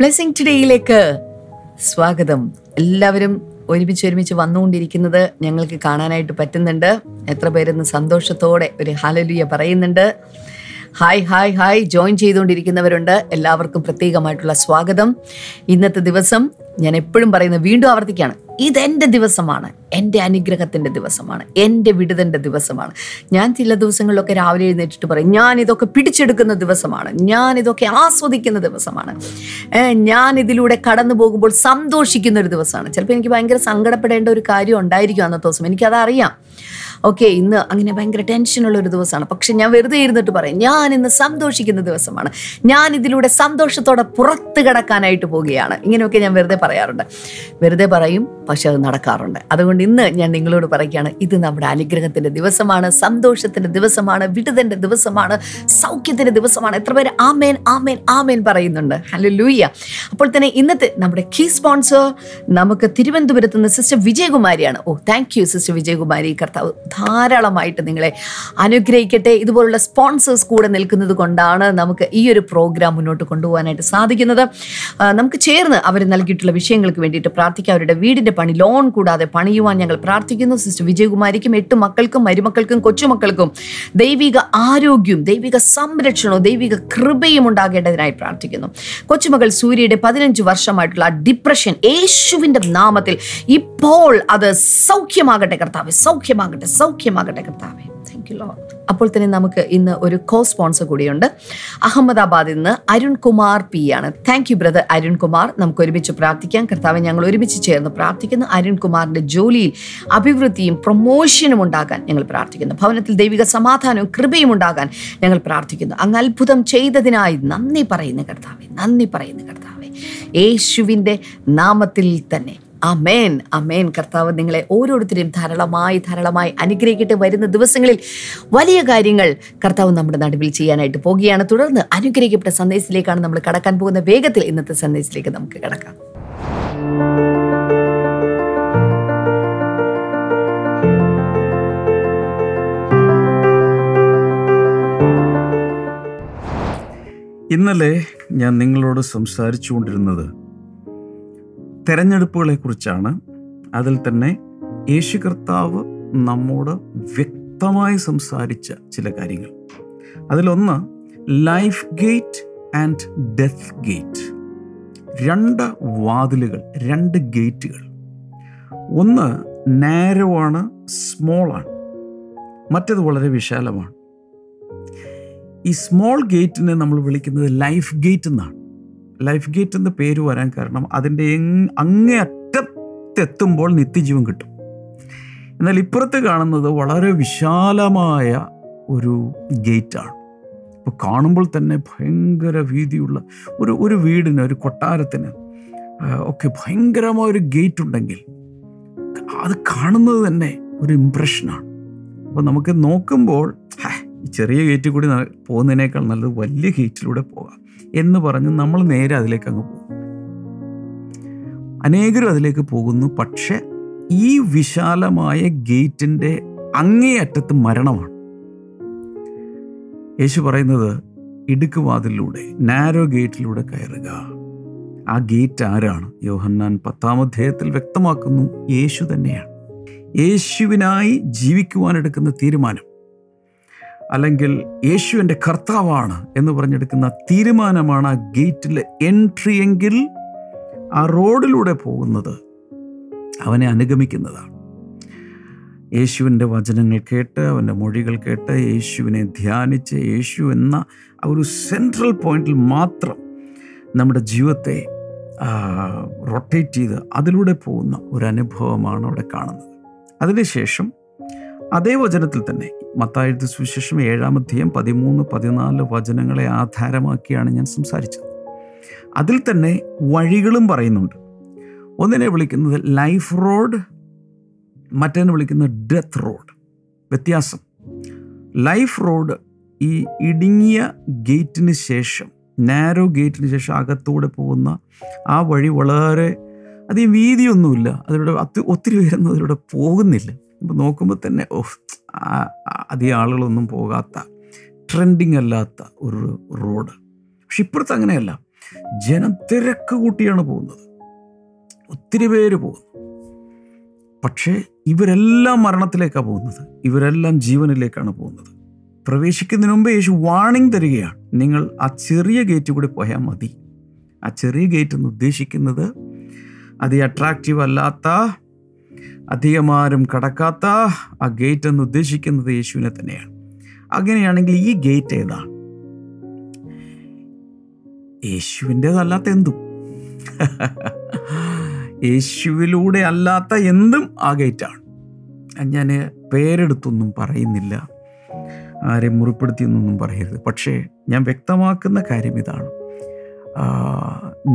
Blessing ടുഡേയിലേക്ക് സ്വാഗതം. എല്ലാവരും ഒരുമിച്ച് ഒരുമിച്ച് വന്നുകൊണ്ടിരിക്കുന്നത് ഞങ്ങൾക്ക് കാണാനായിട്ട് പറ്റുന്നുണ്ട്. എത്ര പേരെന്ന് സന്തോഷത്തോടെ ഒരു ഹലലുയ പറയുന്നുണ്ട്. ഹായ് ഹായ് ഹായ് ജോയിൻ ചെയ്തുകൊണ്ടിരിക്കുന്നവരുണ്ട്. എല്ലാവർക്കും പ്രത്യേകമായിട്ടുള്ള സ്വാഗതം. ഇന്നത്തെ ദിവസം ഞാൻ എപ്പോഴും പറയുന്നത് വീണ്ടും ആവർത്തിക്കുകയാണ്. ഇതെന്റെ ദിവസമാണ്. എന്റെ അനുഗ്രഹത്തിന്റെ ദിവസമാണ്. എന്റെ വിടുതന്റെ ദിവസമാണ്. ഞാൻ ചില ദിവസങ്ങളിലൊക്കെ രാവിലെ എഴുന്നേറ്റിട്ട് പറയും ഞാൻ ഇതൊക്കെ പിടിച്ചെടുക്കുന്ന ദിവസമാണ്. ഞാൻ ഇതൊക്കെ ആസ്വദിക്കുന്ന ദിവസമാണ്. ഞാൻ ഇതിലൂടെ കടന്നു പോകുമ്പോൾ സന്തോഷിക്കുന്ന ഒരു ദിവസമാണ്. ചിലപ്പോൾ എനിക്ക് ഭയങ്കര സങ്കടപ്പെടേണ്ട ഒരു കാര്യം ഉണ്ടായിരിക്കും അന്നത്തെ ദിവസം. എനിക്കതറിയാം. ഓക്കെ ഇന്ന് അങ്ങനെ ഭയങ്കര ടെൻഷനുള്ള ഒരു ദിവസമാണ്. പക്ഷെ ഞാൻ വെറുതെ ഇരുന്നിട്ട് പറയും ഞാൻ ഇന്ന് സന്തോഷിക്കുന്ന ദിവസമാണ്. ഞാൻ ഇതിലൂടെ സന്തോഷത്തോടെ പുറത്ത് കിടക്കാനായിട്ട് പോവുകയാണ്. ഇങ്ങനെയൊക്കെ ഞാൻ വെറുതെ പറയാറുണ്ട്. വെറുതെ പറയും പക്ഷെ അത് നടക്കാറുണ്ട്. അതുകൊണ്ട് ഇന്ന് ഞാൻ നിങ്ങളോട് പറയുകയാണ് ഇത് നമ്മുടെ അനുഗ്രഹത്തിന്റെ ദിവസമാണ് സന്തോഷത്തിന്റെ ദിവസമാണ് വിടുതന്റെ ദിവസമാണ് സൗഖ്യത്തിന്റെ ദിവസമാണ്. എത്ര പേര് ആമേൻ ആമേൻ ആമേൻ പറയുന്നുണ്ട്. ഹലോ ലൂയ്യ അപ്പോൾ തന്നെ ഇന്നത്തെ നമ്മുടെ കീ സ്പോൺസർ നമുക്ക് തിരുവനന്തപുരത്ത് നിന്ന് സിസ്റ്റർ വിജയകുമാരിയാണ്. Oh thank you sister Vijayakumari. കർത്താവ് ധാരാളമായിട്ട് നിങ്ങളെ അനുഗ്രഹിക്കട്ടെ. ഇതുപോലുള്ള സ്പോൺസേഴ്സ് കൂടെ നിൽക്കുന്നത് കൊണ്ടാണ് നമുക്ക് ഈ ഒരു പ്രോഗ്രാം മുന്നോട്ട് കൊണ്ടുപോകാനായിട്ട് സാധിക്കുന്നത്. നമുക്ക് ചേർന്ന് അവർ നൽകിയിട്ടുള്ള വിഷയങ്ങൾക്ക് വേണ്ടിയിട്ട് പ്രാർത്ഥിക്കാം. അവരുടെ വീടിന്റെ പണി ലോൺ കൂടാതെ പണിയുവാൻ ഞങ്ങൾ പ്രാർത്ഥിക്കുന്നു. സിസ്റ്റർ വിജയകുമാരിക്കും എട്ട് മക്കൾക്കും മരുമക്കൾക്കും കൊച്ചുമക്കൾക്കും ദൈവിക ആരോഗ്യവും ദൈവിക സംരക്ഷണവും ദൈവിക കൃപയും ഉണ്ടാകേണ്ടതിനായി പ്രാർത്ഥിക്കുന്നു. കൊച്ചുമകൾ സൂര്യയുടെ പതിനഞ്ച് വർഷമായിട്ടുള്ള ഡിപ്രഷൻ യേശുവിന്റെ നാമത്തിൽ ഇപ്പോൾ അത് സൗഖ്യമാകട്ടെ കർത്താവ് സൗഖ്യമാകട്ടെ സൗഖ്യമാകട്ടെ കർത്താവെ. താങ്ക് യു ലോർഡ് അപ്പോൾ തന്നെ നമുക്ക് ഇന്ന് ഒരു കോ സ്പോൺസർ കൂടിയുണ്ട്. അഹമ്മദാബാദിൽ നിന്ന് അരുൺ കുമാർ പി ആണ്. Thank you brother Arun Kumar നമുക്ക് ഒരുമിച്ച് പ്രാർത്ഥിക്കാം. കർത്താവ് ഞങ്ങൾ ഒരുമിച്ച് ചേർന്ന് പ്രാർത്ഥിക്കുന്നു. അരുൺ കുമാറിന്റെ ജോലിയിൽ അഭിവൃദ്ധിയും പ്രൊമോഷനും ഉണ്ടാകാൻ ഞങ്ങൾ പ്രാർത്ഥിക്കുന്നു. ഭവനത്തിൽ ദൈവിക സമാധാനവും കൃപയും ഉണ്ടാകാൻ ഞങ്ങൾ പ്രാർത്ഥിക്കുന്നു. അങ്ങ് അത്ഭുതം ചെയ്തതിനായി നന്ദി പറയുന്ന കർത്താവെ. നന്ദി പറയുന്ന കർത്താവെ. യേശുവിന്റെ നാമത്തിൽ തന്നെ. അമേൻ അമേൻ കർത്താവ് നിങ്ങളെ ഓരോരുത്തരെയും ധാരാളമായി ധാരാളമായി അനുഗ്രഹിക്കട്ടെ. വരുന്ന ദിവസങ്ങളിൽ വലിയ കാര്യങ്ങൾ കർത്താവ് നമ്മുടെ നടുവിൽ ചെയ്യാനായിട്ട് പോകുകയാണ്. തുടർന്ന് അനുഗ്രഹിക്കപ്പെട്ട സന്ദേശത്തിലേക്കാണ് നമ്മൾ കടക്കാൻ പോകുന്ന വേഗത്തിൽ ഇന്നത്തെ സന്ദേശത്തിലേക്ക് നമുക്ക് കടക്കാം. ഇന്നലെ ഞാൻ നിങ്ങളോട് സംസാരിച്ചു കൊണ്ടിരുന്നത് തെരഞ്ഞെടുപ്പുകളെ കുറിച്ചാണ് അതിൽ തന്നെ യേശു കർത്താവ് നമ്മോട് വ്യക്തമായി സംസാരിച്ച ചില കാര്യങ്ങൾ. അതിലൊന്ന് life gate and death gate രണ്ട് വാതിലുകൾ രണ്ട് ഗേറ്റുകൾ. ഒന്ന് നാരോ ആണ് സ്മോൾ ആണ് മറ്റത് വളരെ വിശാലമാണ്. ഈ സ്മോൾ ഗേറ്റിനെ നമ്മൾ വിളിക്കുന്നത് ലൈഫ് ഗേറ്റ് എന്നാണ്. ലൈഫ് ഗേറ്റ് എന്ന പേര് വരാൻ കാരണം അതിന്റെ അങ്ങേ അറ്റത്തെത്തുമ്പോൾ നിത്യജീവൻ കിട്ടും. എന്നാൽ ഇപ്പുറത്ത് കാണുന്നത് വളരെ വിശാലമായ ഒരു ഗേറ്റാണ് ഇപ്പോൾ കാണുമ്പോൾ തന്നെ ഭയങ്കര വീതിയുള്ള ഒരു ഒരു വീടിന് ഒരു കൊട്ടാരത്തിന് ഒക്കെ ഭയങ്കരമായ ഒരു ഗേറ്റ് ഉണ്ടെങ്കിൽ അത് കാണുന്നത് തന്നെ ഒരു ഇമ്പ്രഷനാണ് അപ്പോൾ നമുക്ക് നോക്കുമ്പോൾ ഈ ചെറിയ ഗേറ്റിൽ കൂടി പോകുന്നതിനേക്കാൾ നല്ലത് വലിയ ഗേറ്റിലൂടെ പോകാം. എന്ന് പറഞ്ഞ് നമ്മൾ നേരെ അതിലേക്ക് അങ്ങ് പോകും. അനേകരും അതിലേക്ക് പോകുന്നു. പക്ഷെ ഈ വിശാലമായ ഗേറ്റിന്റെ അങ്ങേയറ്റത്ത് മരണമാണ്. യേശു പറയുന്നത് ഇടുക്കുവാതിലൂടെ നാരോ ഗേറ്റിലൂടെ കയറുക. ആ ഗേറ്റ് ആരാണ്? യോഹന്നാൻ പത്താം അധ്യായത്തിൽ വ്യക്തമാക്കുന്നു യേശു തന്നെയാണ്. യേശുവിനായി ജീവിക്കുവാനെടുക്കുന്ന തീരുമാനം. അല്ലെങ്കിൽ യേശു എന്റെ കർത്താവാണ് എന്ന് പറഞ്ഞെടുക്കുന്ന തീരുമാനമാണ് ആ ഗേറ്റിൽ എൻട്രി എങ്കിൽ ആ റോഡിലൂടെ പോകുന്നത് അവനെ അനുഗമിക്കുന്നതാണ്. യേശുവിന്റെ വചനങ്ങൾ കേട്ട് അവന്റെ മൊഴികൾ കേട്ട് യേശുവിനെ ധ്യാനിച്ച് യേശു എന്ന ആ ഒരു സെൻട്രൽ പോയിന്റിൽ മാത്രം നമ്മുടെ ജീവിതത്തെ റൊട്ടേറ്റ് ചെയ്ത് അതിലൂടെ പോകുന്ന ഒരു അനുഭവമാണ് അവിടെ കാണുന്നത്. അതിനുശേഷം അതേ വചനത്തിൽ തന്നെ മത്തായെഴുത്ത് സുവിശേഷം ഏഴാം അധ്യയം പതിമൂന്ന് പതിനാല് വചനങ്ങളെ ആധാരമാക്കിയാണ് ഞാൻ സംസാരിച്ചത്. അതിൽ തന്നെ വഴികളും പറയുന്നുണ്ട്. ഒന്നിനെ വിളിക്കുന്നത് ലൈഫ് റോഡ് മറ്റേനെ വിളിക്കുന്നത് ഡെത്ത് റോഡ്. വ്യത്യാസം. ലൈഫ് റോഡ് ഈ ഇടുങ്ങിയ ഗേറ്റിന് ശേഷം നാരോ ഗേറ്റിന് ശേഷം അകത്തൂടെ പോകുന്ന ആ വഴി വളരെ അധികം വീതിയൊന്നുമില്ല. അതിലൂടെ അത് ഒത്തിരി ഉയർന്ന് അതിലൂടെ പോകുന്നില്ല. ഇപ്പം നോക്കുമ്പോൾ തന്നെ ഓഫ് അധികം ആളുകളൊന്നും പോകാത്ത ട്രെൻഡിങ് അല്ലാത്ത ഒരു റോഡ് പക്ഷെ ഇപ്പുറത്ത് അങ്ങനെയല്ല. ജനം തിരക്ക് കൂട്ടിയാണ് പോകുന്നത്. ഒത്തിരി പേര് പോകുന്നു. പക്ഷേ ഇവരെല്ലാം മരണത്തിലേക്കാണ് പോകുന്നത്. ഇവരെല്ലാം ജീവനിലേക്കാണ് പോകുന്നത്. പ്രവേശിക്കുന്നതിന് മുമ്പ് യേശു വാണിംഗ് തരികയാണ്. നിങ്ങൾ ആ ചെറിയ ഗേറ്റ് കൂടി പോയാൽ മതി. ആ ചെറിയ ഗേറ്റ് എന്ന് ഉദ്ദേശിക്കുന്നത് അതി അട്രാക്റ്റീവ് അല്ലാത്ത അധികമാരും കടക്കാത്ത ആ ഗേറ്റ് എന്ന് ഉദ്ദേശിക്കുന്നത് യേശുവിനെ തന്നെയാണ്. അങ്ങനെയാണെങ്കിൽ ഈ ഗേറ്റ് ഏതാണ് യേശുവിന്റെതല്ലാത്ത എന്തും. യേശുവിലൂടെ അല്ലാത്ത എന്തും ആ ഗേറ്റാണ് ഞാൻ പേരെടുത്തൊന്നും പറയുന്നില്ല. ആരെ മുറിപ്പെടുത്തിയെന്നൊന്നും പറയരുത്. പക്ഷേ ഞാൻ വ്യക്തമാക്കുന്ന കാര്യം ഇതാണ്.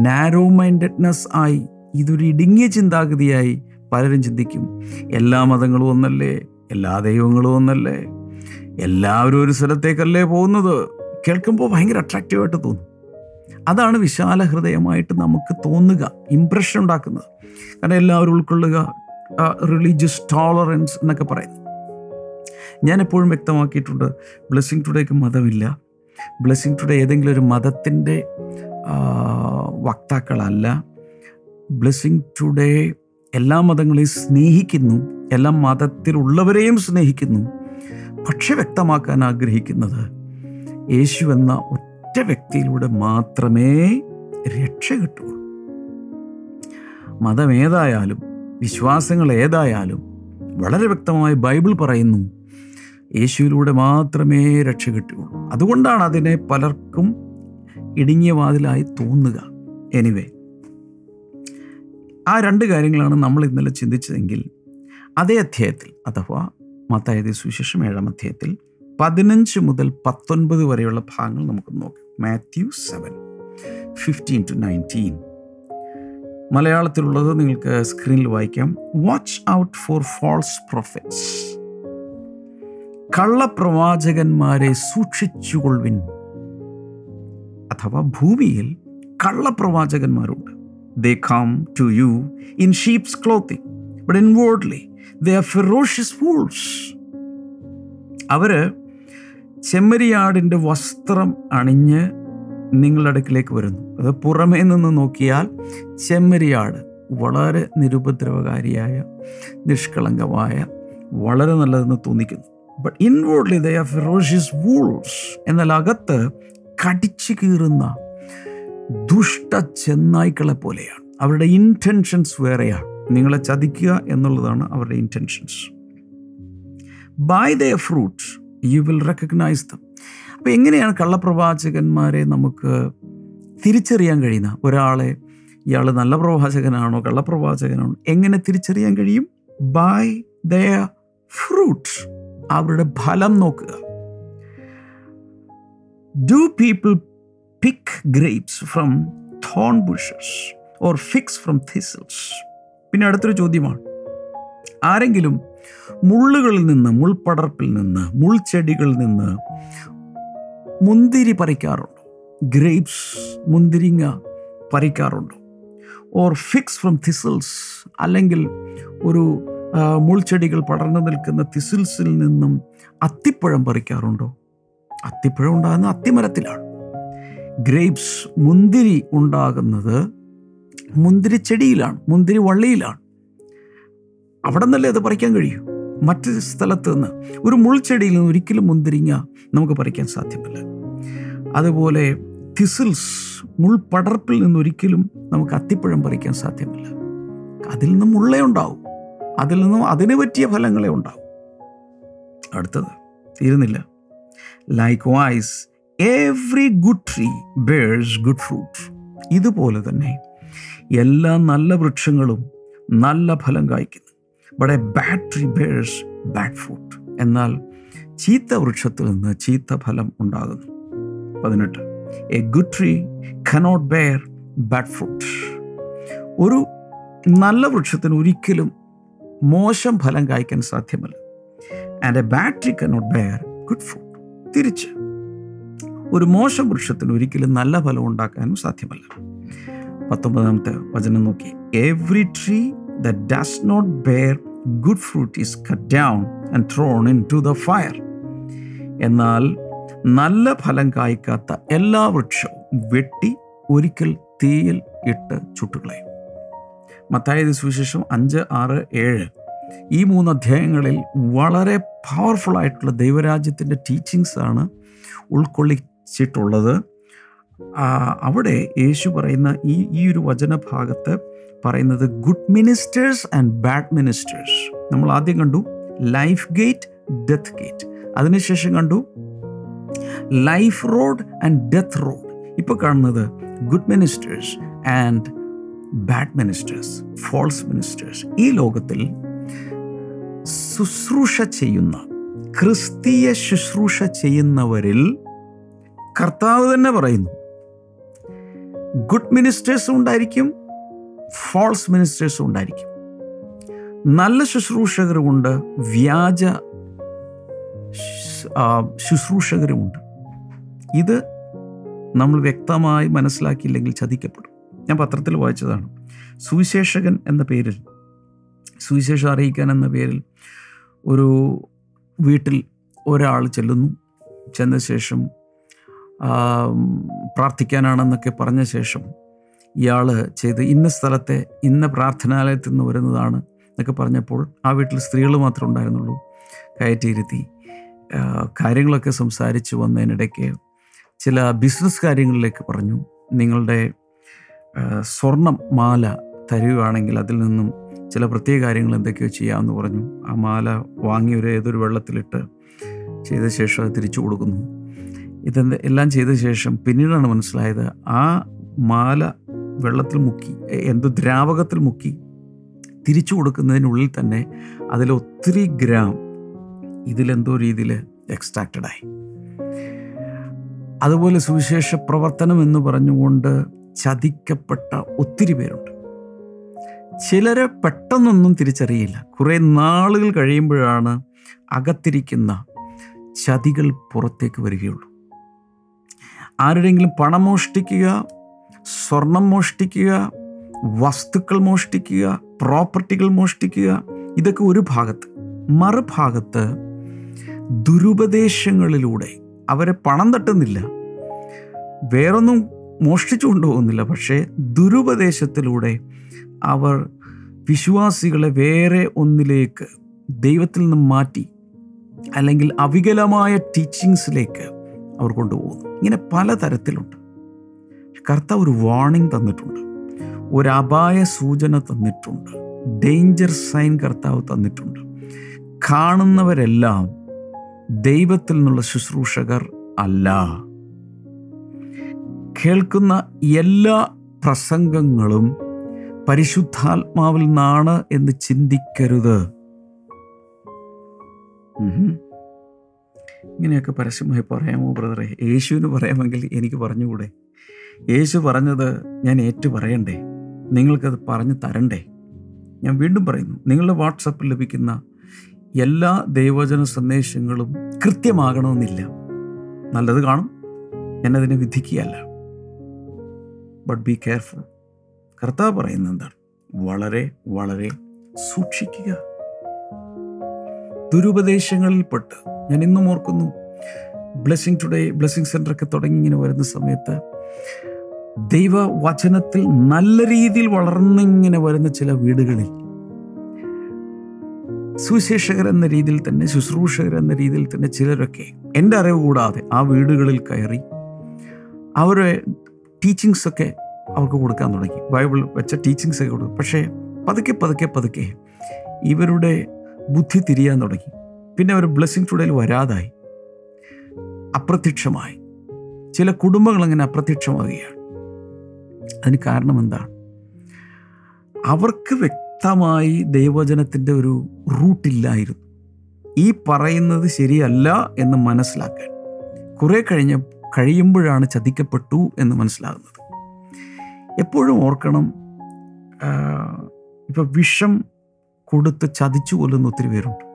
നാരോ മൈൻഡഡ്നെസ് ആയി ഇതൊരു ഇടുങ്ങിയ ചിന്താഗതിയായി പലരും ചിന്തിക്കും എല്ലാ മതങ്ങളും ഒന്നല്ലേ എല്ലാ ദൈവങ്ങളും ഒന്നല്ലേ എല്ലാവരും ഒരു സ്ഥലത്തേക്കല്ലേ പോകുന്നത്? കേൾക്കുമ്പോൾ ഭയങ്കര അട്രാക്റ്റീവായിട്ട് തോന്നും. അതാണ് വിശാല ഹൃദയമായിട്ട് നമുക്ക് തോന്നുക ഇമ്പ്രഷൻ ഉണ്ടാക്കുന്നത്. കാരണം എല്ലാവരും ഉൾക്കൊള്ളുക റിലീജിയസ് ടോളറൻസ് എന്നൊക്കെ പറയുന്നു ഞാൻ എപ്പോഴും വ്യക്തമാക്കിയിട്ടുണ്ട് ബ്ലെസ്സിങ് ടുഡേക്ക് മതമില്ല. ബ്ലെസ്സിങ് ടുഡേ ഏതെങ്കിലും ഒരു മതത്തിന്റെ വക്താക്കളല്ല. ബ്ലെസ്സിങ് ടുഡേ എല്ലാ മതങ്ങളെയും സ്നേഹിക്കുന്നു എല്ലാ മതത്തിലുള്ളവരെയും സ്നേഹിക്കുന്നു. പക്ഷെ വ്യക്തമാക്കാൻ ആഗ്രഹിക്കുന്നത് യേശു എന്ന ഒറ്റ വ്യക്തിയിലൂടെ മാത്രമേ രക്ഷ കിട്ടുള്ളൂ. മതം ഏതായാലും വിശ്വാസങ്ങൾ ഏതായാലും വളരെ വ്യക്തമായി ബൈബിൾ പറയുന്നു യേശുവിലൂടെ മാത്രമേ രക്ഷ കിട്ടുകയുള്ളൂ. അതുകൊണ്ടാണ് അതിനെ പലർക്കും ഇടുങ്ങിയ വാതിലായി തോന്നുക. എനിവേ ആ രണ്ട് കാര്യങ്ങളാണ് നമ്മൾ ഇന്നലെ ചിന്തിച്ചതെങ്കിൽ അതേ അധ്യായത്തിൽ അഥവാ മത്തായത് സുവിശേഷം ഏഴാം അധ്യായത്തിൽ പതിനഞ്ച് മുതൽ പത്തൊൻപത് വരെയുള്ള ഭാഗങ്ങൾ നമുക്ക് നോക്കാം. Matthew seven fifteen to nineteen മലയാളത്തിലുള്ളത് നിങ്ങൾക്ക് സ്ക്രീനിൽ വായിക്കാം. Watch out for false prophets കള്ളപ്രവാചകന്മാരെ സൂക്ഷിച്ചുകൊള്ളുവിൻ. അഥവാ ഭൂമിയിൽ കള്ളപ്രവാചകന്മാരുണ്ട്. ദേ come to you in sheep's clothing, but inwardly they are ferocious wolves. അവർ ചെമ്മരിയാടിന്റെ വസ്ത്രം അണിഞ്ഞ് നിങ്ങളുടെ അടുക്കിലേക്ക് വരുന്നു. അത് പുറമേ നിന്ന് നോക്കിയാൽ ചെമ്മരിയാട് വളരെ നിരുപദ്രവകാരിയായ നിഷ്കളങ്കമായ വളരെ നല്ലതെന്ന് തോന്നിക്കുന്നു. But inwardly they are ferocious wolves എന്നാൽ അകത്ത് കടിച്ചു കീറുന്ന ദുഷ്ട ചെന്നായ്ക്കളെ പോലെയാണ്. അവരുടെ ഇന്റൻഷൻസ് വേറെയാണ്. നിങ്ങളെ ചതിക്കുക എന്നുള്ളതാണ് അവരുടെ intentions by the fruits you will recognise them അപ്പോൾ എങ്ങനെയാണ് കള്ളപ്രവാചകന്മാരെ നമുക്ക് തിരിച്ചറിയാൻ കഴിയുന്ന? ഒരാളെ ഇയാൾ നല്ല പ്രവാചകനാണോ കള്ളപ്രവാചകനാണോ എങ്ങനെ തിരിച്ചറിയാൻ കഴിയും? ബൈ ദ ഫ്രൂട്ട് അവരുടെ ഫലം നോക്കുക. Do people pick grapes from thorn bushes or figs from thistles. പിന്നെ അടുത്തൊരു ചോദ്യമാണ്. ആരെങ്കിലും മുള്ളുകളിൽ നിന്ന് മുൾപടർപ്പിൽ നിന്ന് മുൾച്ചെടികളിൽ നിന്ന് മുന്തിരി പറിക്കാറുണ്ടോ? ഗ്രേപ്സ് മുന്തിരിങ്ങ പറിക്കാറുണ്ടോ? ഓർ ഫിക്സ് ഫ്രം തിസിൽസ് അല്ലെങ്കിൽ ഒരു മുൾച്ചെടികൾ പടർന്നു നിൽക്കുന്ന തിസിൽസിൽ നിന്നും അത്തിപ്പഴം പറിക്കാറുണ്ടോ? അത്തിപ്പഴം ഉണ്ടാകുന്ന അത്തിമരത്തിലാണ്. ഗ്രേപ്സ് മുന്തിരി ഉണ്ടാകുന്നത് മുന്തിരി ചെടിയിലാണ് മുന്തിരി വള്ളിയിലാണ്. അവിടെ നിന്നല്ലേ അത് പറിക്കാൻ കഴിയൂ? മറ്റ് സ്ഥലത്ത് നിന്ന്. ഒരു മുൾച്ചെടിയിൽ നിന്ന് ഒരിക്കലും മുന്തിരിങ്ങ നമുക്ക് പറിക്കാൻ സാധ്യമല്ല. അതുപോലെ തിസിൽസ് മുൾപടർപ്പിൽ നിന്ന് ഒരിക്കലും നമുക്ക് അത്തിപ്പഴം പറിക്കാൻ സാധ്യമല്ല. അതിൽ നിന്നും മുള്ളേ ഉണ്ടാവും. അതിൽ നിന്നും അതിന് പറ്റിയ ഫലങ്ങളെ ഉണ്ടാവും. അടുത്തത് തീരുന്നില്ല likewise every good tree bears good fruit ഇതുപോലെ തന്നെ എല്ലാ നല്ല വൃക്ഷങ്ങളും നല്ല ഫലം കായ്ക്കുന്നു. A bad tree bears bad fruit എന്നാൽ ചീത്ത വൃക്ഷത്തിൽ നിന്ന് ചീത്ത ഫലം ഉണ്ടാകുന്നു. പതിനെട്ട്. A good tree cannot bear bad fruit ഒരു നല്ല വൃക്ഷത്തിന് ഒരിക്കലും മോശം ഫലം കായ്ക്കാൻ സാധ്യമല്ല. And a bad tree cannot bear good fruit തിരിച്ച് ഒരു മോശം വൃക്ഷത്തിന് ഒരിക്കലും നല്ല ഫലം ഉണ്ടാക്കാനും സാധ്യമല്ല. പത്തൊമ്പതാമത്തെ വചനം നോക്കി. Every tree that does not bear good fruit is cut down and thrown into the fire എന്നാൽ നല്ല ഫലം കായ്ക്കാത്ത എല്ലാ വൃക്ഷവും വെട്ടി ഒരിക്കൽ തീയിൽ ഇട്ട് ചുട്ടുകളയും. മത്തായത് സുവിശേഷം അഞ്ച് ആറ് ഏഴ്. ഈ മൂന്ന് അധ്യായങ്ങളിൽ വളരെ പവർഫുൾ ആയിട്ടുള്ള ദൈവരാജ്യത്തിന്റെ ടീച്ചിങ്സാണ് ആണ് ഉൾക്കൊള്ളിച്ചിട്ടുള്ളത് ആ, അവിടെ യേശു പറയുന്ന ഈ ഈ ഒരു വചനഭാഗത്ത് പറയുന്നത് good ministers and bad ministers. നമ്മൾ ആദ്യം കണ്ടു ലൈഫ് ഗേറ്റ് ഡെത്ത് ഗേറ്റ്. അതിനുശേഷം കണ്ടു life road and death road. ഇപ്പോൾ കാണുന്നത് good ministers and bad ministers false ministers. ഈ ലോകത്തിൽ ശുശ്രൂഷ ചെയ്യുന്ന ക്രിസ്തീയ ശുശ്രൂഷ ചെയ്യുന്നവരിൽ കർത്താവ് തന്നെ പറയുന്നു. ഗുഡ് മിനിസ്റ്റേഴ്സും ഉണ്ടായിരിക്കും ഫോൾസ് മിനിസ്റ്റേഴ്സും ഉണ്ടായിരിക്കും. നല്ല ശുശ്രൂഷകരുമുണ്ട് വ്യാജ ശുശ്രൂഷകരുമുണ്ട്. ഇത് നമ്മൾ വ്യക്തമായി മനസ്സിലാക്കിയില്ലെങ്കിൽ ചതിക്കപ്പെടും. ഞാൻ പത്രത്തിൽ വായിച്ചതാണ്. സുവിശേഷകൻ എന്ന പേരിൽ സുവിശേഷം അറിയിക്കാൻ എന്ന പേരിൽ ഒരു വീട്ടിൽ ഒരാൾ ചെല്ലുന്നു. ചെന്ന ശേഷം പ്രാർത്ഥിക്കാനാണെന്നൊക്കെ പറഞ്ഞ ശേഷം ഇയാൾ ചെയ്ത് ഇന്ന സ്ഥലത്തെ ഇന്ന പ്രാർത്ഥനാലയത്തിൽ നിന്ന് വരുന്നതാണ് എന്നൊക്കെ പറഞ്ഞപ്പോൾ ആ വീട്ടിൽ സ്ത്രീകൾ മാത്രമേ ഉണ്ടായിരുന്നുള്ളൂ. കയറ്റിയിരുത്തി. കാര്യങ്ങളൊക്കെ സംസാരിച്ച് വന്നതിനിടയ്ക്ക് ചില ബിസിനസ് കാര്യങ്ങളിലേക്ക് പറഞ്ഞു. നിങ്ങളുടെ സ്വർണം മാല തരുകയാണെങ്കിൽ അതിൽ നിന്നും ചില പ്രത്യേക കാര്യങ്ങൾ എന്തൊക്കെയോ ചെയ്യാമെന്ന് പറഞ്ഞു. ആ മാല വാങ്ങി ഒരു ഏതൊരു വെള്ളത്തിലിട്ട് ചെയ്ത ശേഷം അത് തിരിച്ചു കൊടുക്കുന്നു. ഇതെന്ത് എല്ലാം ചെയ്ത ശേഷം പിന്നീടാണ് മനസ്സിലായത് ആ മാല വെള്ളത്തിൽ മുക്കി എന്തോ ദ്രാവകത്തിൽ മുക്കി തിരിച്ചു കൊടുക്കുന്നതിനുള്ളിൽ തന്നെ അതിലൊത്തിരി ഗ്രാം ഇതിലെന്തോ രീതിയിൽ എക്സ്ട്രാക്റ്റഡായി അതുപോലെ സുവിശേഷ പ്രവർത്തനം എന്ന് പറഞ്ഞുകൊണ്ട് ചതിക്കപ്പെട്ട ഒത്തിരി പേരുണ്ട്. ചിലരെ പെട്ടെന്നൊന്നും തിരിച്ചറിയില്ല. കുറേ നാളുകൾ കഴിയുമ്പോഴാണ് അകത്തിരിക്കുന്ന ചതികൾ പുറത്തേക്ക് വരികയുള്ളൂ. ആരുടെയെങ്കിലും പണം മോഷ്ടിക്കുക സ്വർണം മോഷ്ടിക്കുക വസ്തുക്കൾ മോഷ്ടിക്കുക പ്രോപ്പർട്ടികൾ മോഷ്ടിക്കുക ഇതൊക്കെ ഒരു ഭാഗത്ത്. മറുഭാഗത്ത് ദുരുപദേശങ്ങളിലൂടെ അവരെ പണം തട്ടുന്നില്ല. വേറൊന്നും മോഷ്ടിച്ചു കൊണ്ടുപോകുന്നില്ല. പക്ഷേ ദുരുപദേശത്തിലൂടെ അവർ വിശ്വാസികളെ വേറെ ഒന്നിലേക്ക് ദൈവത്തിൽ നിന്ന് മാറ്റി അല്ലെങ്കിൽ അവികലമായ ടീച്ചിങ്സിലേക്ക് അവർ കൊണ്ടുപോകുന്നു. ഇങ്ങനെ പലതരത്തിലുണ്ട്. കർത്താവ് ഒരു വാർണിംഗ് തന്നിട്ടുണ്ട്. ഒരു അപായ സൂചന തന്നിട്ടുണ്ട്. ഡേഞ്ചർ സൈൻ കർത്താവ് തന്നിട്ടുണ്ട്. കാണുന്നവരെല്ലാം ദൈവത്തിൽ നിന്നുള്ള ശുശ്രൂഷകർ അല്ല. കേൾക്കുന്ന എല്ലാ പ്രസംഗങ്ങളും പരിശുദ്ധാത്മാവിൽ നിന്നാണ് എന്ന് ചിന്തിക്കരുത്. ഇങ്ങനെയൊക്കെ പരസ്യമായി പറയാമോ ബ്രദറെ? യേശുവിന് പറയാമെങ്കിൽ എനിക്ക് പറഞ്ഞുകൂടെ? യേശു പറഞ്ഞത് ഞാൻ ഏറ്റു പറയണ്ടേ? നിങ്ങൾക്കത് പറഞ്ഞു തരണ്ടേ? ഞാൻ വീണ്ടും പറയുന്നു നിങ്ങളുടെ വാട്സപ്പിൽ ലഭിക്കുന്ന എല്ലാ ദൈവജന സന്ദേശങ്ങളും കൃത്യമാകണമെന്നില്ല. നല്ലത് കാണും ഞാനതിനെ വിധിക്കുകയല്ല. ബട്ട് ബി കെയർഫുൾ കർത്താവ് പറയുന്നത് എന്താണ്? വളരെ വളരെ സൂക്ഷിക്കുക. ദുരുപദേശങ്ങളിൽപ്പെട്ട് ഞാൻ ഇന്നും ഓർക്കുന്നു. ബ്ലെസ്സിങ് ടുഡേ ബ്ലെസ്സിങ് സെന്റർ ഒക്കെ തുടങ്ങി ഇങ്ങനെ വരുന്ന സമയത്ത് ദൈവവചനത്തിൽ നല്ല രീതിയിൽ വളർന്നിങ്ങനെ വരുന്ന ചില വീടുകളിൽ സുവിശേഷകർ എന്ന രീതിയിൽ തന്നെ ശുശ്രൂഷകർ എന്ന രീതിയിൽ തന്നെ ചിലരൊക്കെ എന്റെ അറിവ് കൂടാതെ ആ വീടുകളിൽ കയറി അവരെ ടീച്ചിങ്സ് ഒക്കെ അവർക്ക് കൊടുക്കാൻ തുടങ്ങി. ബൈബിൾ വെച്ച ടീച്ചിങ്സ് ഒക്കെ കൊടുക്കും. പക്ഷേ പതുക്കെ പതുക്കെ പതുക്കെ ഇവരുടെ ബുദ്ധി തിരിയാൻ തുടങ്ങി. പിന്നെ ഒരു ബ്ലെസ്സിങ് ടുഡേയിൽ വരാതായി. അപ്രത്യക്ഷമായി. ചില കുടുംബങ്ങൾ അങ്ങനെ അപ്രത്യക്ഷമാവുകയാണ്. അതിന് കാരണം എന്താണ്? അവർക്ക് വ്യക്തമായി ദൈവചനത്തിന്റെ ഒരു റൂട്ടില്ലായിരുന്നു ഈ പറയുന്നത് ശരിയല്ല എന്ന് മനസ്സിലാക്കാൻ. കുറേ കഴിഞ്ഞ കഴിയുമ്പോഴാണ് ചതിക്കപ്പെട്ടു എന്ന് മനസ്സിലാകുന്നത്. എപ്പോഴും ഓർക്കണം ഇപ്പം വിഷം കൊടുത്ത് ചതിച്ചു കൊല്ലുന്ന ഒത്തിരി പേരുണ്ട്.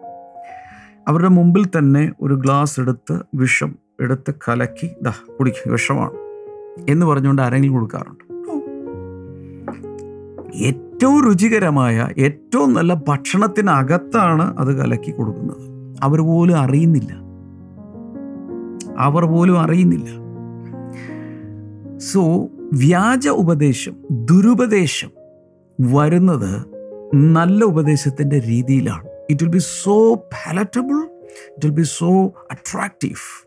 അവരുടെ മുമ്പിൽ തന്നെ ഒരു ഗ്ലാസ് എടുത്ത് വിഷം എടുത്ത് കലക്കി ദാ കുടിക്കുക വിഷമാണ് എന്ന് പറഞ്ഞുകൊണ്ട് ആരെങ്കിലും കൊടുക്കാറുണ്ട്. ഏറ്റവും രുചികരമായ ഏറ്റവും നല്ല ഭക്ഷണത്തിനകത്താണ് അത് കലക്കി കൊടുക്കുന്നത്. അവർ പോലും അറിയുന്നില്ല. അവർ പോലും അറിയുന്നില്ല. സോ വ്യാജ ഉപദേശം ദുരുപദേശം വരുന്നത് നല്ല ഉപദേശത്തിന്റെ രീതിയിലാണ്. It will be so palatable it will be so attractive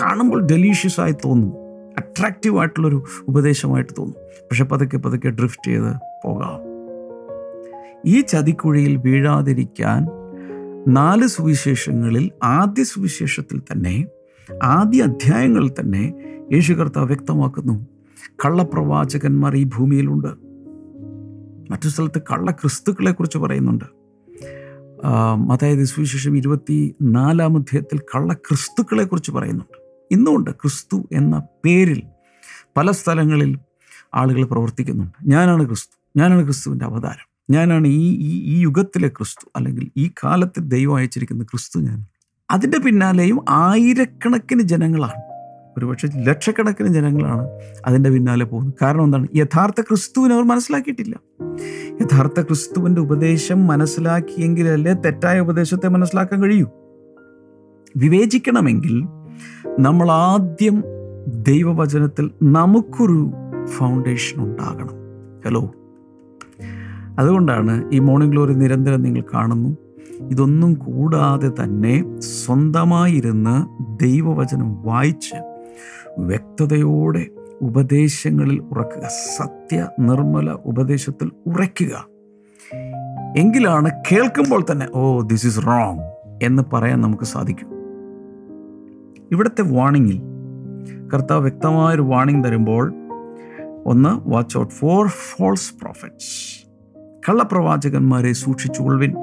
കാണുമ്പോൾ ഡെലീഷ്യസ് ആയി തോന്നും. അട്രാക്റ്റീവ് ആയിട്ടുള്ളൊരു ഉപദേശമായിട്ട് തോന്നും. പക്ഷെ പതുക്കെ പതുക്കെ ഡ്രിഫ്റ്റ് ചെയ്ത് പോകാം. ഈ ചതിക്കുഴിയിൽ വീഴാതിരിക്കാൻ നാല് സുവിശേഷങ്ങളിൽ ആദ്യ സുവിശേഷത്തിൽ തന്നെ ആദ്യ അധ്യായങ്ങളിൽ തന്നെ യേശു കർത്താവ് വ്യക്തമാക്കുന്നു. കള്ളപ്രവാചകന്മാർ ഈ ഭൂമിയിലുണ്ട്. മറ്റു സ്ഥലത്ത് കള്ള ക്രിസ്തുക്കളെ കുറിച്ച് പറയുന്നുണ്ട്. അതായത് സുവിശേഷം ഇരുപത്തി നാലാം അധ്യായത്തിൽ കള്ള ക്രിസ്തുക്കളെ കുറിച്ച് പറയുന്നുണ്ട്. ഇന്നുമുണ്ട് ക്രിസ്തു എന്ന പേരിൽ പല സ്ഥലങ്ങളിൽ ആളുകൾ പ്രവർത്തിക്കുന്നുണ്ട്. ഞാനാണ് ക്രിസ്തു. ഞാനാണ് ക്രിസ്തുവിന്റെ അവതാരം. ഞാനാണ് ഈ ഈ ഈ യുഗത്തിലെ ക്രിസ്തു അല്ലെങ്കിൽ ഈ കാലത്തെ ദൈവം അയച്ചിരിക്കുന്ന ക്രിസ്തു ഞാൻ. അതിന്റെ പിന്നാലെയും ആയിരക്കണക്കിന് ജനങ്ങളാണ് ഒരുപക്ഷെ ലക്ഷക്കണക്കിന് ജനങ്ങളാണ് അതിന്റെ പിന്നാലെ പോകുന്നത്. കാരണം എന്താണ്? യഥാർത്ഥ ക്രിസ്തുവിനെ അവർ മനസ്സിലാക്കിയിട്ടില്ല. യഥാർത്ഥ ക്രിസ്തുവിന്റെ ഉപദേശം മനസ്സിലാക്കിയെങ്കിലല്ലേ തെറ്റായ ഉപദേശത്തെ മനസ്സിലാക്കാൻ കഴിയൂ. വിവേചിക്കണമെങ്കിൽ നമ്മൾ ആദ്യം ദൈവവചനത്തിൽ നമുക്കൊരു ഫൗണ്ടേഷൻ ഉണ്ടാകണം. ഹലോ അതുകൊണ്ടാണ് ഈ മോർണിംഗ് ഗ്ലോറി നിരന്തരം നിങ്ങൾ കാണുന്നു. ഇതൊന്നും കൂടാതെ തന്നെ സ്വന്തമായിരുന്ന് ദൈവവചനം വായിച്ച് വ്യക്തതയോടെ ഉപദേശങ്ങളിൽ ഉറക്കുക സത്യ നിർമ്മല ഉപദേശത്തിൽ ഉറയ്ക്കുക. എങ്കിലാണ് കേൾക്കുമ്പോൾ തന്നെ ഓ ദിസ് ഈസ് റോങ് എന്ന് പറയാൻ നമുക്ക് സാധിക്കും. ഇവിടുത്തെ വാണിങ്ങിൽ കർത്താവ് വ്യക്തമായൊരു വാണിംഗ് തരുമ്പോൾ ഒന്ന് watch out for false prophets കള്ളപ്രവാചകന്മാരെ സൂക്ഷിച്ചുകൊള്ളുവിൻ.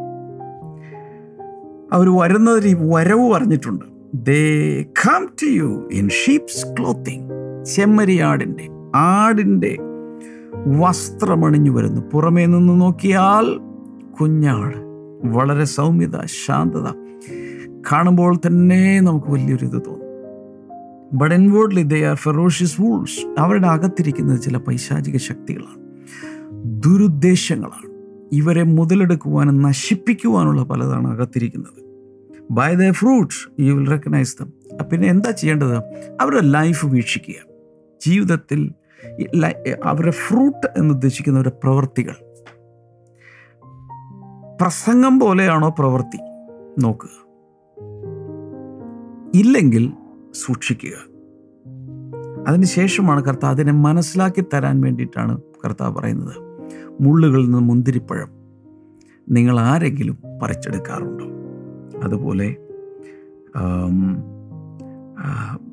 അവർ വരുന്നതിൽ ഈ വരവ് പറഞ്ഞിട്ടുണ്ട്. They to you in sheep's clothing ചെമ്മരിയാടിന്റെ ആടിന്റെ വസ്ത്രമണിഞ്ഞു വരുന്നു. പുറമേ നിന്ന് നോക്കിയാൽ കുഞ്ഞാട് വളരെ സൗമ്യത ശാന്തത. കാണുമ്പോൾ തന്നെ നമുക്ക് വലിയൊരു ഇത് തോന്നും. But inwardly they are ferocious wolves അവരുടെ അകത്തിരിക്കുന്നത് ചില പൈശാചിക ശക്തികളാണ്. ദുരുദ്ദേശങ്ങളാണ്. ഇവരെ മുതലെടുക്കുവാനും നശിപ്പിക്കുവാനുള്ള പലതാണ് അകത്തിരിക്കുന്നത്. By the fruits you will recognise them പിന്നെ എന്താ ചെയ്യേണ്ടത്? അവരുടെ ലൈഫ് വീക്ഷിക്കുക. ജീവിതത്തിൽ അവരുടെ ഫ്രൂട്ട് എന്ന് ഉദ്ദേശിക്കുന്നവരുടെ പ്രവൃത്തികൾ പ്രസംഗം പോലെയാണോ പ്രവൃത്തി? നോക്കുക. ഇല്ലെങ്കിൽ സൂക്ഷിക്കുക. അതിനുശേഷമാണ് കർത്താവ് അതിനെ മനസ്സിലാക്കി തരാൻ വേണ്ടിയിട്ടാണ് കർത്താവ് പറയുന്നത്. മുള്ളുകളിൽ നിന്ന് മുന്തിരിപ്പഴം നിങ്ങൾ ആരെങ്കിലും പറിച്ചെടുക്കാറുണ്ടോ? അതുപോലെ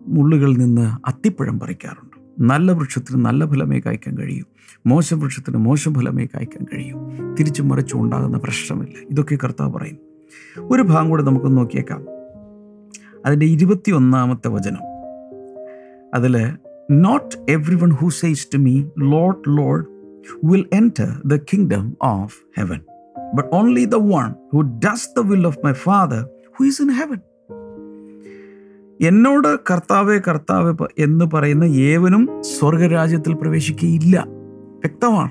മുള്ളുകളിൽ നിന്ന് അത്തിപ്പഴം പറിക്കാറുണ്ട്. നല്ല വൃക്ഷത്തിന് നല്ല ഫലമേ കായ്ക്കാൻ കഴിയൂ. മോശം വൃക്ഷത്തിന് മോശം ഫലമേ കായ്ക്കാൻ കഴിയൂ. തിരിച്ചു മറിച്ചും ഉണ്ടാകുന്ന പ്രശ്നമില്ല. ഇതൊക്കെ കർത്താവ് പറയും. ഒരു ഭാഗം കൂടെ നമുക്ക് നോക്കിയേക്കാം. അതിന്റെ ഇരുപത്തി ഒന്നാമത്തെ വചനം. അതിൽ not everyone who says to me Lord Lord will enter the kingdom of heaven, but only the one who does the will of my Father who is in heaven. എന്നോട് കർത്താവെ കർത്താവ് എന്ന് പറയുന്ന ഏവനും സ്വർഗരാജ്യത്തിൽ പ്രവേശിക്കുകയില്ല വ്യക്തമാണ്.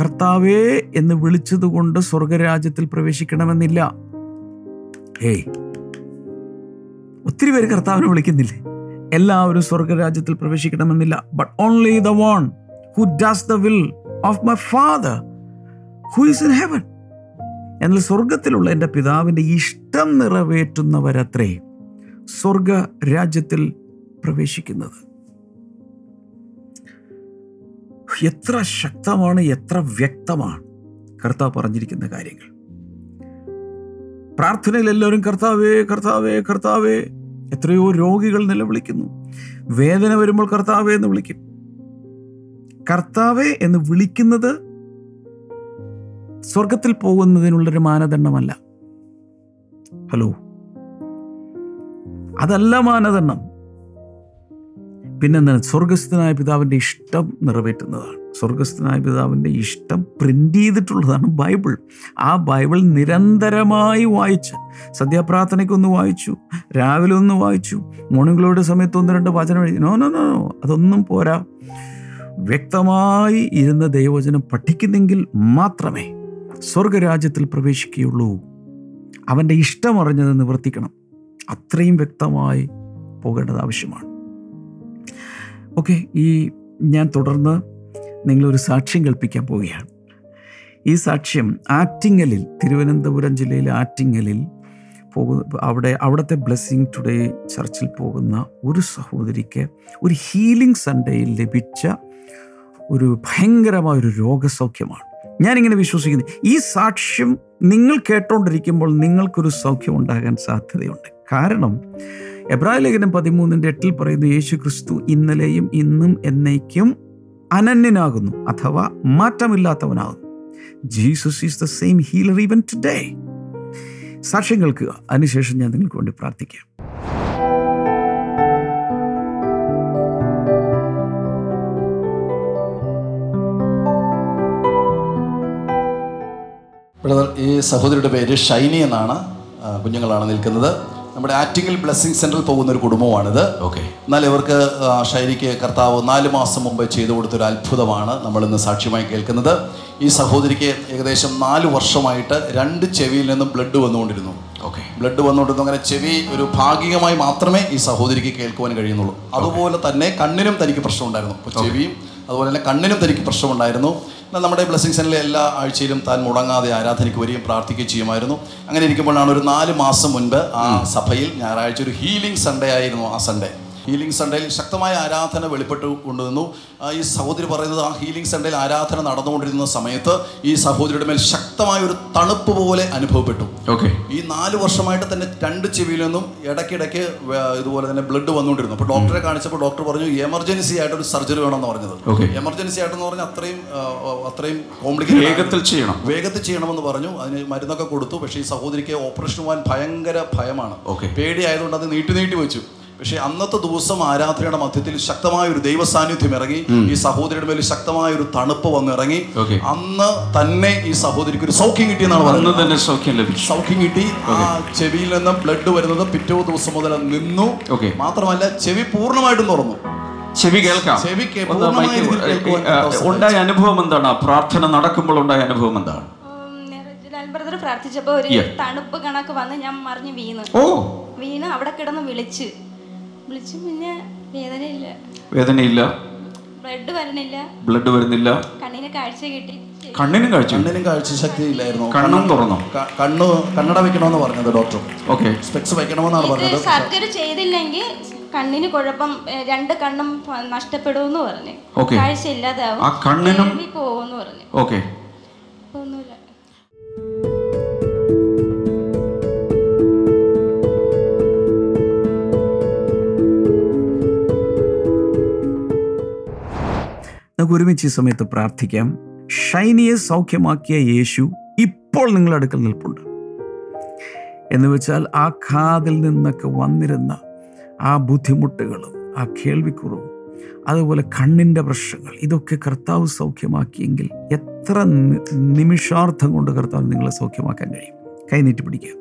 കർത്താവേ എന്ന് വിളിച്ചതുകൊണ്ട് സ്വർഗരാജ്യത്തിൽ പ്രവേശിക്കണമെന്നില്ല. ഏയ് ഒത്തിരി പേര് കർത്താവിനെ വിളിക്കുന്നില്ലേ? എല്ലാവരും സ്വർഗരാജ്യത്തിൽ പ്രവേശിക്കണമെന്നില്ല. But only the one who does the will of my Father who is in heaven. എന്നാൽ സ്വർഗത്തിലുള്ള എന്റെ പിതാവിന്റെ ഇഷ്ടം നിറവേറ്റുന്നവരത്രേ സ്വർഗ രാജ്യത്തിൽ പ്രവേശിക്കുന്നത്. എത്ര ശക്തമാണ് എത്ര വ്യക്തമാണ് കർത്താവ് പറഞ്ഞിരിക്കുന്ന കാര്യങ്ങൾ. പ്രാർത്ഥനയിൽ എല്ലാവരും കർത്താവേ കർത്താവേ കർത്താവേ എത്രയോ രോഗികൾ നിലവിളിക്കുന്നു വേദന വരുമ്പോൾ കർത്താവേ എന്ന് വിളിക്കും. കർത്താവേ എന്ന് വിളിക്കുന്നത് സ്വർഗത്തിൽ പോകുന്നതിനുള്ളൊരു മാനദണ്ഡമല്ല. ഹലോ? അതല്ല മാനദണ്ഡം. പിന്നെന്താണ്? സ്വർഗസ്ഥനായ പിതാവിന്റെ ഇഷ്ടം നിറവേറ്റുന്നതാണ്. സ്വർഗസ്ഥനായ പിതാവിന്റെ ഇഷ്ടം പ്രിന്റ് ചെയ്തിട്ടുള്ളതാണ് ബൈബിൾ. ആ ബൈബിൾ നിരന്തരമായി വായിച്ച് സന്ധ്യാപ്രാർത്ഥനയ്ക്കൊന്ന് വായിച്ചു രാവിലെ ഒന്ന് വായിച്ചു മോർണിംഗ് സമയത്ത് ഒന്ന് രണ്ട് വചനം എഴുതി. നോ നോ നോ അതൊന്നും പോരാ. വ്യക്തമായി ഇരുന്ന ദൈവവചനം പഠിക്കുന്നെങ്കിൽ മാത്രമേ സ്വർഗരാജ്യത്തിൽ പ്രവേശിക്കുകയുള്ളൂ. അവന്റെ ഇഷ്ടമറിഞ്ഞത് നിവർത്തിക്കണം. അത്രയും വ്യക്തമായി പോകേണ്ടത് ആവശ്യമാണ്. ഓക്കെ ഈ ഞാൻ തുടർന്ന് നിങ്ങളൊരു സാക്ഷ്യം കൽപ്പിക്കാൻ പോവുകയാണ്. ഈ സാക്ഷ്യം ആറ്റിങ്ങലിൽ തിരുവനന്തപുരം ജില്ലയിലെ ആറ്റിങ്ങലിൽ പോകുന്ന അവിടെ അവിടുത്തെ ബ്ലെസ്സിങ് ടുഡേ ചർച്ചിൽ പോകുന്ന ഒരു സഹോദരിക്ക് ഒരു ഹീലിംഗ് സൺഡേയിൽ ലഭിച്ച ഒരു ഭയങ്കരമായ ഒരു രോഗസൗഖ്യമാണ്. ഞാനിങ്ങനെ വിശ്വസിക്കുന്നു. ഈ സാക്ഷ്യം നിങ്ങൾ കേട്ടോണ്ടിരിക്കുമ്പോൾ നിങ്ങൾക്കൊരു സൗഖ്യം ഉണ്ടാകാൻ സാധ്യതയുണ്ട്. കാരണം എബ്രാഹിം ലേഖനം പതിമൂന്നിന്റെ എട്ടിൽ പറയുന്നു യേശു ക്രിസ്തു ഇന്നലെയും ഇന്നും എന്നേക്കും അനന്യനാകുന്നു അഥവാ മാറ്റമില്ലാത്തവനാകുന്നു. Jesus is the same healer even today. സാക്ഷ്യം കേൾക്കുക. അതിനുശേഷം ഞാൻ നിങ്ങൾക്ക് വേണ്ടി പ്രാർത്ഥിക്കാം. ഈ സഹോദരിയുടെ പേര് ഷൈനി എന്നാണ് കുഞ്ഞുങ്ങളാണ് നിൽക്കുന്നത്. നമ്മുടെ ആറ്റിങ്ങൽ ബ്ലെസ്സിങ് സെന്ററിൽ പോകുന്ന ഒരു കുടുംബമാണിത്. ഓക്കെ. എന്നാൽ ഇവർക്ക് ഷൈനിക്ക് കർത്താവ് നാല് മാസം മുമ്പ് ചെയ്തു കൊടുത്തൊരു അത്ഭുതമാണ് നമ്മളിന്ന് സാക്ഷ്യമായി കേൾക്കുന്നത്. ഈ സഹോദരിക്ക് ഏകദേശം നാല് വർഷമായിട്ട് രണ്ട് ചെവിയിൽ നിന്നും ബ്ലഡ് വന്നുകൊണ്ടിരുന്നു. ഓക്കെ. ബ്ലഡ് വന്നുകൊണ്ടിരുന്നു അങ്ങനെ ചെവി ഒരു ഭാഗികമായി മാത്രമേ ഈ സഹോദരിക്ക് കേൾക്കുവാൻ കഴിയുന്നുള്ളൂ. അതുപോലെ തന്നെ കണ്ണിനും തനിക്ക് പ്രശ്നമുണ്ടായിരുന്നു. അപ്പോൾ ചെവിയും അതുപോലെ തന്നെ കണ്ണിനും തനിക്ക് പ്രശ്നമുണ്ടായിരുന്നു. എന്നാൽ നമ്മുടെ ബ്ലെസ്സിങ് സെന്ററിലെ എല്ലാ ആഴ്ചയിലും താൻ മുടങ്ങാതെ ആരാധനയ്ക്ക് വരികയും പ്രാർത്ഥിക്കുകയും ചെയ്യുമായിരുന്നു. അങ്ങനെ ഇരിക്കുമ്പോഴാണ് ഒരു നാല് മാസം മുൻപ് ആ സഭയിൽ ഞായറാഴ്ച ഒരു ഹീലിംഗ് സൺഡേ ആയിരുന്നു ആ സൺഡേ. ഹീലിംഗ് സൺഡേയിൽ ശക്തമായ ആരാധന വെളിപ്പെട്ട് കൊണ്ടുവന്നു. ഈ സഹോദരി പറയുന്നത് ആ ഹീലിംഗ് സൺഡേയിൽ ആരാധന നടന്നുകൊണ്ടിരുന്ന സമയത്ത് ഈ സഹോദരിയുടെ മേൽ ശക്തമായ ഒരു തണുപ്പ് പോലെ അനുഭവപ്പെട്ടു. ഓക്കെ ഈ നാല് വർഷമായിട്ട് തന്നെ രണ്ട് ചെവിയിൽ നിന്നും ഇടയ്ക്കിടയ്ക്ക് ഇതുപോലെ തന്നെ ബ്ലഡ് വന്നുകൊണ്ടിരുന്നു. അപ്പോൾ ഡോക്ടറെ കാണിച്ചപ്പോൾ ഡോക്ടർ പറഞ്ഞു എമർജൻസി ആയിട്ട് ഒരു സർജറി വേണമെന്ന് പറഞ്ഞത്. Okay. എമർജൻസി ആയിട്ടെന്ന് പറഞ്ഞാൽ അത്രയും അത്രയും കോംപ്ലിക്കേറ്റ് വേഗത്തിൽ ചെയ്യണം. വേഗത്തിൽ ചെയ്യണമെന്ന് പറഞ്ഞു. അതിന് മരുന്നൊക്കെ കൊടുത്തു. പക്ഷേ ഈ സഹോദരിക്ക് ഓപ്പറേഷൻ പോകാൻ ഭയങ്കര ഭയമാണ്. പേടി പേടിയായതുകൊണ്ട് അത് നീട്ടി നീട്ടി വെച്ചു. പക്ഷേ അന്നത്തെ ദിവസം ആരാധനയുടെ മധ്യത്തിൽ ശക്തമായ ഒരു ദൈവ സാന്നിധ്യം ഇറങ്ങി ഈ സഹോദരിയുടെ മേൽ ശക്തമായ ഒരു തണുപ്പ് വന്ന് ഇറങ്ങി. അന്ന് തന്നെ ഈ സഹോദരിക്ക് ഒരു സൗഖ്യം കിട്ടിയെന്നാണ് എന്നാണ് പറയുന്നത്. തന്നെ സൗഖ്യം ലഭിച്ചു. സൗഖ്യം കിട്ടി. ആ ചെവിയിൽ നിന്ന് ബ്ലഡ് വരുന്നത് പിറ്റേ ദിവസം മുതൽ നിന്നു. Okay. മാത്രമല്ല ചെവി പൂർണമായിട്ടും തുറന്നു. ചെവി കേൾക്കാം. ഉണ്ടായ അനുഭവം എന്താണ്? പ്രാർത്ഥന നടക്കുമ്പോൾ ഉണ്ടായ അനുഭവം എന്താണ്? ബ്രദർ പ്രാർത്ഥിച്ചപ്പോ ഒരു തണുപ്പ് കണക്ക് വന്ന് ഞാൻ മറിഞ്ഞ് വീണ്. ഓ. വീണ് അവിടെ കിടന്ന് വിളിച്ച്. വിളിച്ച് പിന്നെ വേദനയില്ല. വേദനയില്ല? ബ്ലഡ് വരണില്ല. ബ്ലഡ് വരുന്നില്ല? കണ്ണിന് കാഴ്ച കിട്ടി. കണ്ണിനും കാഴ്ച കണ്ണിനും കാഴ്ച ശക്തി ഇല്ലായിരുന്നു കണ്ണും തുറന്നോ? കണ്ണ് കണ്ണട വെക്കണമെന്ന് പറഞ്ഞത് ഡോക്ടർ. ഓക്കെ. സ്പെക്സ് വെക്കണമെന്നാണ് പറഞ്ഞത്. സർജറി ചെയ്തില്ലെങ്കിൽ കണ്ണിന് കുഴപ്പം രണ്ട് കണ്ണും നഷ്ടപ്പെടുമെന്ന് പറഞ്ഞു. Okay. കാഴ്ച ഇല്ലാതാവും ആ കണ്ണിനും- പോകുമെന്ന് പറഞ്ഞു. ഓക്കെ. ഒന്നുമില്ല നമുക്ക് ഒരുമിച്ച് ഈ സമയത്ത് പ്രാർത്ഥിക്കാം. ഷൈനിയെ സൗഖ്യമാക്കിയ യേശു ഇപ്പോൾ നിങ്ങളുടെ അടുക്കൽ നിൽപ്പുണ്ട്. എന്ന് വെച്ചാൽ ആ കാതിൽ നിന്നൊക്കെ വന്നിരുന്ന ആ ബുദ്ധിമുട്ടുകളും ആ കേൾവിക്കുറവും അതുപോലെ കണ്ണിന്റെ പ്രശ്നങ്ങൾ ഇതൊക്കെ കർത്താവ് സൗഖ്യമാക്കിയെങ്കിൽ എത്ര നിമിഷാർത്ഥം കൊണ്ട് കർത്താവ് നിങ്ങളെ സൗഖ്യമാക്കാൻ കഴിയും. കൈനീട്ടി പിടിക്കുക.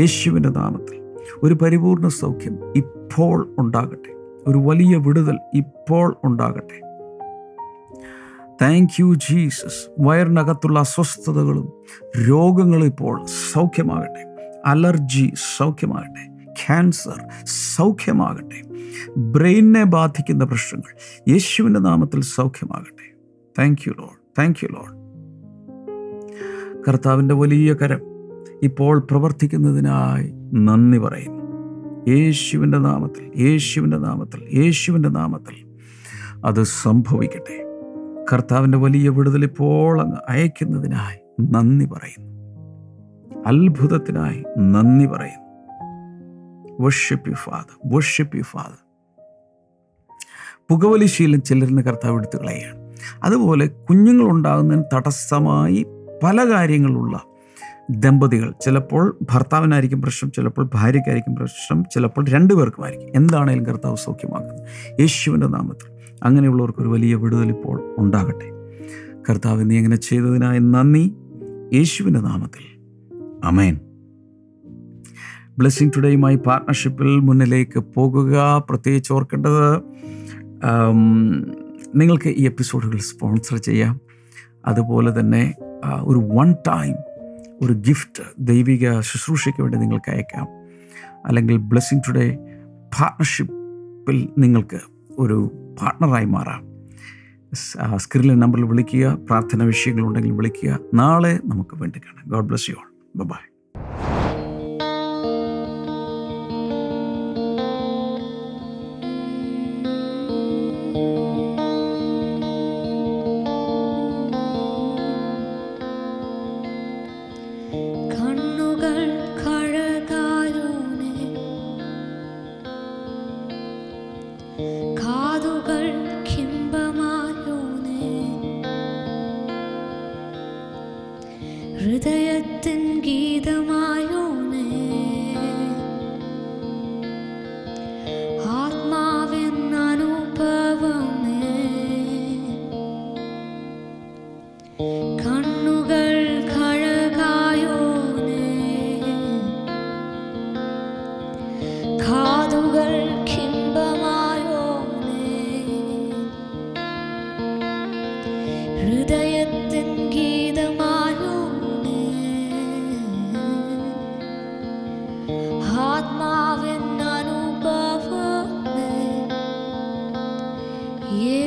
യേശുവിന്റെ നാമത്തിൽ ഒരു പരിപൂർണ സൗഖ്യം ഇപ്പോൾ ഉണ്ടാകട്ടെ. ഒരു വലിയ വിടുതൽ ഇപ്പോൾ ഉണ്ടാകട്ടെ. താങ്ക് യു ജീസസ് വയറിനകത്തുള്ള അസ്വസ്ഥതകളും രോഗങ്ങളും ഇപ്പോൾ സൗഖ്യമാകട്ടെ. അലർജി സൗഖ്യമാകട്ടെ. ക്യാൻസർ സൗഖ്യമാകട്ടെ. ബ്രെയിനിനെ ബാധിക്കുന്ന പ്രശ്നങ്ങൾ യേശുവിന്റെ നാമത്തിൽ സൗഖ്യമാകട്ടെ. Thank you Lord thank you Lord കർത്താവിന്റെ വലിയ കരം ഇപ്പോൾ പ്രവർത്തിക്കുന്നതിനായി നന്ദി പറയുന്നു. യേശുവിന്റെ നാമത്തിൽ യേശുവിന്റെ നാമത്തിൽ യേശുവിന്റെ നാമത്തിൽ അത് സംഭവിക്കട്ടെ. കർത്താവിന്റെ വലിയ വിടുതൽ ഇപ്പോൾ അങ്ങ് അയക്കുന്നതിനായി നന്ദി പറയുന്നു. അത്ഭുതത്തിനായി നന്ദി പറയുന്നു. Worship you Father worship you Father പുകവലി ശീലം ചിലരിന് കർത്താവ് എടുത്തു കളയുകയാണ്. അതുപോലെ കുഞ്ഞുങ്ങളുണ്ടാകുന്നതിന് തടസ്സമായി പല കാര്യങ്ങളുള്ള ദമ്പതികൾ. ചിലപ്പോൾ ഭർത്താവിനായിരിക്കും പ്രശ്നം ചിലപ്പോൾ ഭാര്യയ്ക്കായിരിക്കും പ്രശ്നം ചിലപ്പോൾ രണ്ടുപേർക്കുമായിരിക്കും. എന്താണേലും കർത്താവ് സൗഖ്യമാക്കുന്നത്. യേശുവിന്റെ നാമത്തിൽ. അങ്ങനെയുള്ളവർക്ക് ഒരു വലിയ വിടുതൽ ഇപ്പോൾ ഉണ്ടാകട്ടെ. കർത്താവ് നീ അങ്ങനെ ചെയ്തതിനായി നന്ദി. യേശുവിന്റെ നാമത്തിൽ. അമേൻ ബ്ലെസ്സിങ് ടുഡേയുമായി പാർട്ട്ണർഷിപ്പിൽ മുന്നിലേക്ക് പോകുക. പ്രത്യേകിച്ച് ഓർക്കേണ്ടത് നിങ്ങൾക്ക് ഈ എപ്പിസോഡുകൾ സ്പോൺസർ ചെയ്യാം. അതുപോലെ തന്നെ ഒരു വൺ ടൈം ഒരു ഗിഫ്റ്റ് ദൈവിക ശുശ്രൂഷയ്ക്ക് വേണ്ടി നിങ്ങൾക്ക് അയക്കാം. അല്ലെങ്കിൽ ബ്ലെസ്സിങ് ടുഡേ പാർട്ട്ണർഷിപ്പിൽ നിങ്ങൾക്ക് ഒരു പാർട്ട്ണറായി മാറാം. സ്ക്രീനിലെ നമ്പറിൽ വിളിക്കുക പ്രാർത്ഥന വിഷയങ്ങളുണ്ടെങ്കിൽ വിളിക്കുക. നാളെ നമുക്ക് വേണ്ടി കാണാം. God bless you all bye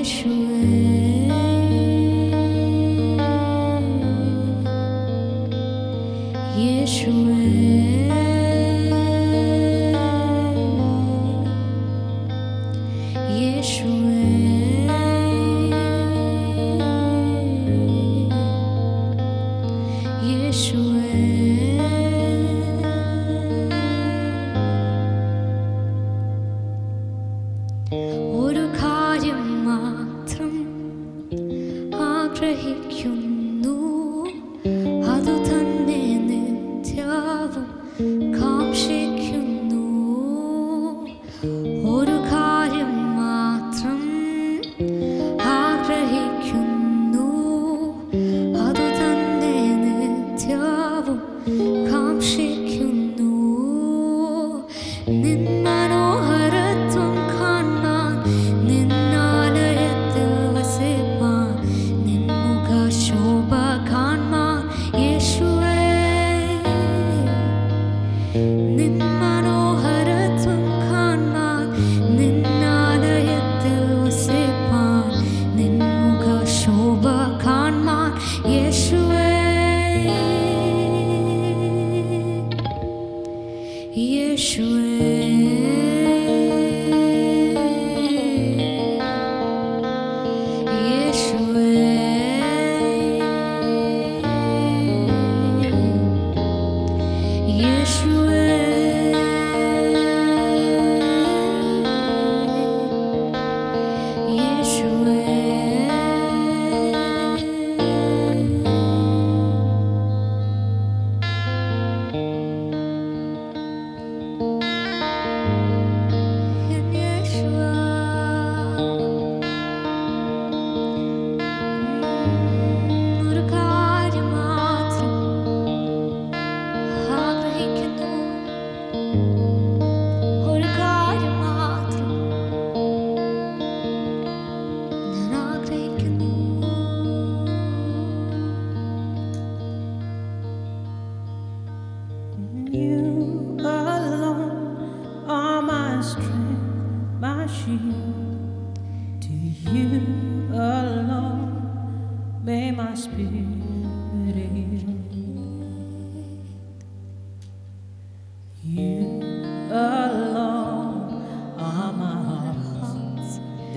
wish. love.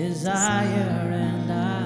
desire and I